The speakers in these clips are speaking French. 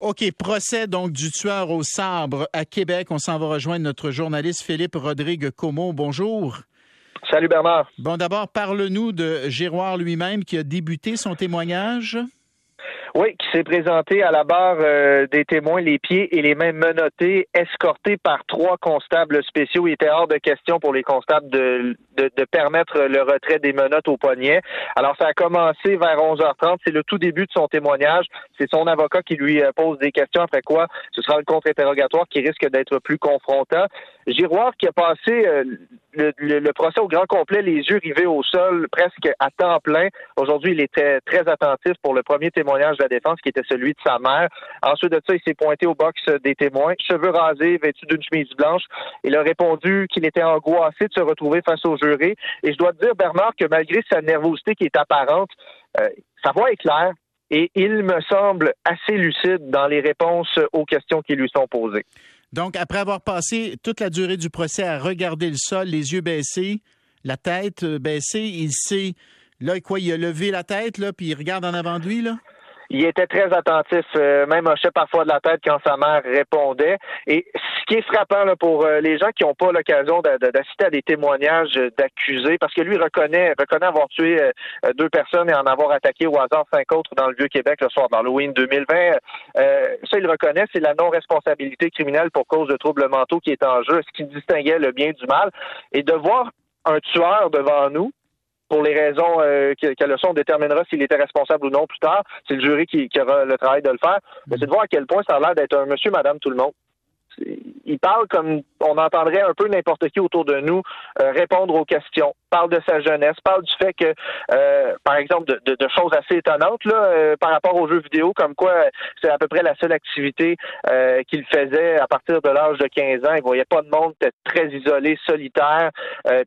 OK, procès donc du tueur au sabre à Québec. On s'en va rejoindre notre journaliste Philippe Rodrigue Como. Bonjour. Salut Bernard. Bon, d'abord, parle-nous de Giroir lui-même qui a débuté son témoignage. Oui, qui s'est présenté à la barre euh, des témoins, les pieds et les mains menottés, escorté par trois constables spéciaux. Il était hors de question pour les constables de, de, permettre le retrait des menottes au poignet. Alors, ça a commencé vers 11h30. C'est le tout début de son témoignage. C'est son avocat qui lui euh, pose des questions, après quoi ce sera le contre-interrogatoire qui risque d'être plus confrontant. Giroir qui a passé euh, le, procès au grand complet, les yeux rivés au sol, presque à temps plein. Aujourd'hui, il était très attentif pour le premier témoignage de la défense, qui était celui de sa mère. Ensuite de ça, il s'est pointé au box des témoins, cheveux rasés, vêtu d'une chemise blanche. Il a répondu qu'il était angoissé de se retrouver face au jury. Et je dois te dire, Bernard, que malgré sa nervosité qui est apparente, euh, sa voix est claire, et il me semble assez lucide dans les réponses aux questions qui lui sont posées. Donc, après avoir passé toute la durée du procès à regarder le sol, les yeux baissés, la tête baissée, il sait, là, quoi, il a levé la tête, là, puis il regarde en avant de lui, là? Il était très attentif, euh, même hochait parfois de la tête quand sa mère répondait. Et ce qui est frappant là, pour euh, les gens qui n'ont pas l'occasion d'assister à des témoignages d'accusés, parce que lui reconnaît, reconnaît avoir tué euh, deux personnes et en avoir attaqué au hasard cinq autres dans le Vieux-Québec le soir d'Halloween 2020. ça, il reconnaît, c'est la non-responsabilité criminelle pour cause de troubles mentaux qui est en jeu, ce qui distinguait le bien du mal. Et de voir un tueur devant nous, pour les raisons euh, qu'elle le sont, on déterminera s'il était responsable ou non plus tard. C'est le jury qui, qui, aura le travail de le faire. Mais c'est de voir à quel point ça a l'air d'être un monsieur, madame, tout le monde il parle comme on entendrait un peu n'importe qui autour de nous euh, répondre aux questions, parle de sa jeunesse, parle du fait que, euh, par exemple, de, de, choses assez étonnantes là, euh, par rapport aux jeux vidéo, comme quoi c'est à peu près la seule activité qu'il faisait à partir de l'âge de 15 ans. Il voyait pas de monde, était très isolé, solitaire,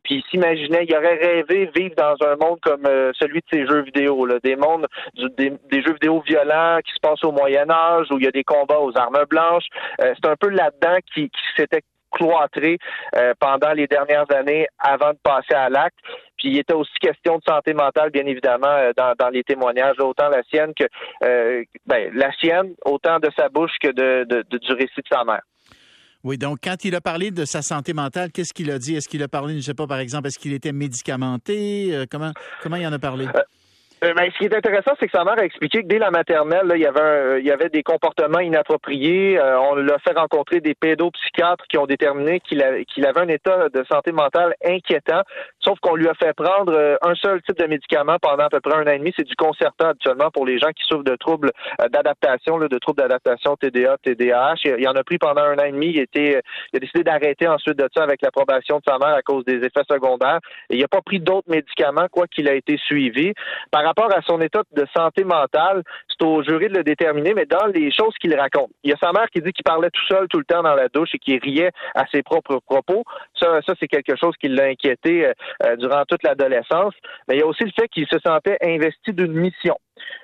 puis il s'imaginait, il aurait rêvé vivre dans un monde comme celui de ces jeux vidéo, là, des mondes, des, des, jeux vidéo violents qui se passent au Moyen Âge, où il y a des combats aux armes blanches. c'est un peu là-dedans qui, qui s'était cloîtré euh, pendant les dernières années avant de passer à l'acte. Puis il était aussi question de santé mentale, bien évidemment, euh, dans, les témoignages, autant la sienne que euh, ben, la sienne, autant de sa bouche que de, du récit de sa mère. Oui, donc quand il a parlé de sa santé mentale, qu'est-ce qu'il a dit? Est-ce qu'il a parlé, je ne sais pas, par exemple, est-ce qu'il était médicamenté? comment, comment il en a parlé? Euh, ben, ce qui est intéressant, c'est que sa mère a expliqué que dès la maternelle, là, il, y avait il y avait des comportements inappropriés. Euh, on l'a fait rencontrer des pédopsychiatres qui ont déterminé qu'il, qu'il avait un état de santé mentale inquiétant, sauf qu'on lui a fait prendre euh, un seul type de médicament pendant à peu près un an et demi. C'est du concertant actuellement pour les gens qui souffrent de troubles d'adaptation, de troubles d'adaptation TDA, TDAH. Il, en a pris pendant un an et demi. Il, était, il a décidé d'arrêter ensuite de ça avec l'approbation de sa mère à cause des effets secondaires. Et il n'a pas pris d'autres médicaments, quoi qu'il a été suivi. Par rapport à son état de santé mentale, c'est au jury de le déterminer, mais dans les choses qu'il raconte. Il y a sa mère qui dit qu'il parlait tout seul tout le temps dans la douche et qu'il riait à ses propres propos. Ça, ça c'est quelque chose qui l'a inquiété euh, euh, durant toute l'adolescence. Mais il y a aussi le fait qu'il se sentait investi d'une mission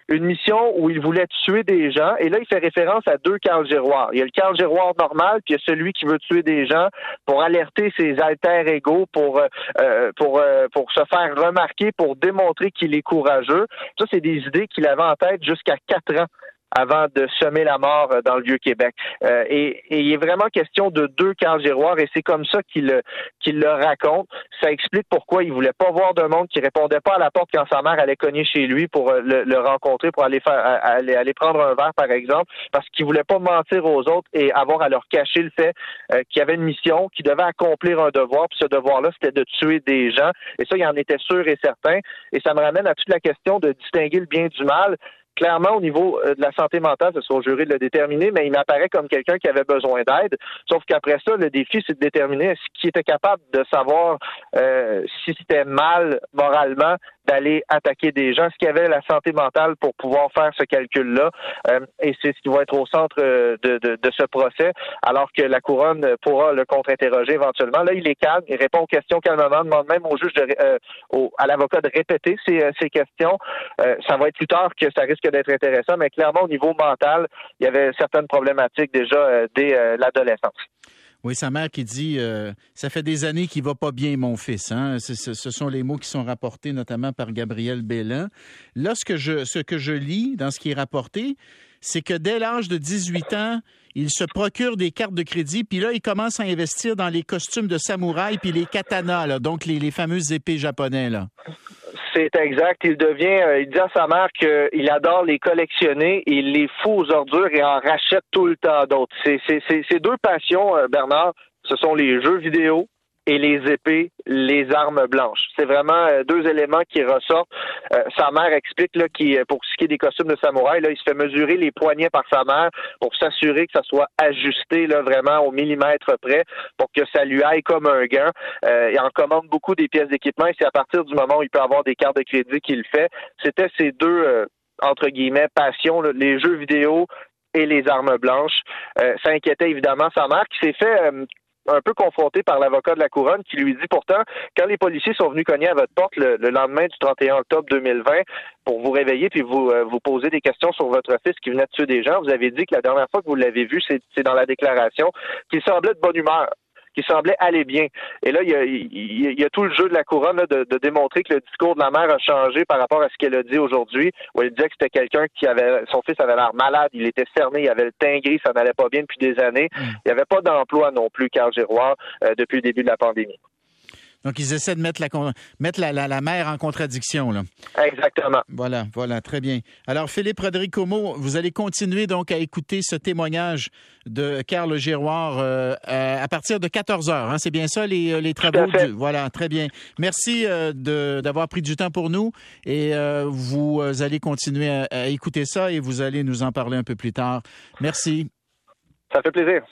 une mission où il voulait tuer des gens. Et là, il fait référence à deux Carl Giroir. Il y a le Carl Giroir normal, puis il y a celui qui veut tuer des gens pour alerter ses alter égaux, pour euh, euh, pour euh, pour se faire remarquer, pour démontrer qu'il est courageux. Ça, c'est des idées qu'il avait en tête jusqu'à quatre ans avant de semer la mort euh, dans le vieux Québec. Euh, et, il est vraiment question de deux Carl Giroir et c'est comme ça qu'il qu'il le raconte. Ça explique pourquoi il voulait pas voir d'un monde qui répondait pas à la porte quand sa mère allait cogner chez lui pour euh, le, rencontrer, pour aller faire aller, aller, prendre un verre, par exemple, parce qu'il voulait pas mentir aux autres et avoir à leur cacher le fait qu'il y avait une mission, qu'il devait accomplir un devoir, puis ce devoir-là, c'était de tuer des gens. Et ça, il en était sûr et certain. Et ça me ramène à toute la question de distinguer le bien du mal clairement, au niveau euh, de la santé mentale, ce sera au jury de le déterminer, mais il m'apparaît comme quelqu'un qui avait besoin d'aide. Sauf qu'après ça, le défi, c'est de déterminer ce qui était capable de savoir euh, si c'était mal moralement d'aller attaquer des gens, ce qu'il y avait la santé mentale pour pouvoir faire ce calcul-là. Euh, et c'est ce qui va être au centre de, de, de, ce procès, alors que la couronne pourra le contre-interroger éventuellement. Là, il est calme, il répond aux questions calmement, demande même au juge, de, au, à l'avocat de répéter ces, ces questions. ça va être plus tard que ça risque d'être intéressant, mais clairement, au niveau mental, il y avait certaines problématiques déjà euh, dès euh, l'adolescence. Oui, sa mère qui dit euh, Ça fait des années qu'il va pas bien, mon fils. Hein? Ce, sont les mots qui sont rapportés notamment par Gabriel Bellin. Là, ce que, je, ce que je lis dans ce qui est rapporté, c'est que dès l'âge de 18 ans, il se procure des cartes de crédit, puis là, il commence à investir dans les costumes de samouraï puis les katanas, donc les, fameuses épées japonais. Là. C'est exact. Il devient, euh, il dit à sa mère qu'il adore les collectionner, il les fout aux ordures et en rachète tout le temps d'autres. C'est deux passions, euh, Bernard. Ce sont les jeux vidéo et les épées, les armes blanches. C'est vraiment euh, deux éléments qui ressortent. Euh, sa mère explique là, qu'il, pour ce qui est des costumes de samouraï, là, il se fait mesurer les poignets par sa mère pour s'assurer que ça soit ajusté là, vraiment au millimètre près pour que ça lui aille comme un gant. Euh, il en commande beaucoup des pièces d'équipement et c'est à partir du moment où il peut avoir des cartes de crédit qu'il fait. C'était ces deux entre guillemets passions, les jeux vidéo et les armes blanches. ça inquiétait évidemment sa mère qui s'est fait un peu confronté par l'avocat de la couronne qui lui dit pourtant, quand les policiers sont venus cogner à votre porte le, lendemain du 31 octobre 2020 pour vous réveiller puis vous, euh, vous poser des questions sur votre fils qui venait de tuer des gens, vous avez dit que la dernière fois que vous l'avez vu, c'est dans la déclaration, qu'il semblait de bonne humeur qui semblait aller bien. Et là, il y a, tout le jeu de la couronne de, démontrer que le discours de la mère a changé par rapport à ce qu'elle a dit aujourd'hui, où elle disait que c'était quelqu'un qui avait, son fils avait l'air malade, il était cerné, il avait le teint gris, ça n'allait pas bien depuis des années. Mm. Il n'y avait pas d'emploi non plus, Carl Giroir, euh, depuis le début de la pandémie. Donc, ils essaient de mettre la, mettre la, la, mère en contradiction. Là. Exactement. Voilà, voilà, très bien. Alors, Philippe Rodrigue Como, vous allez continuer donc à écouter ce témoignage de Carl Giroir euh, à partir de 14 heures. Hein? C'est bien ça, les, euh, les travaux? Du... Voilà, très bien. Merci euh, d'avoir pris du temps pour nous et vous allez continuer à, à écouter ça et vous allez nous en parler un peu plus tard. Merci. Ça fait plaisir.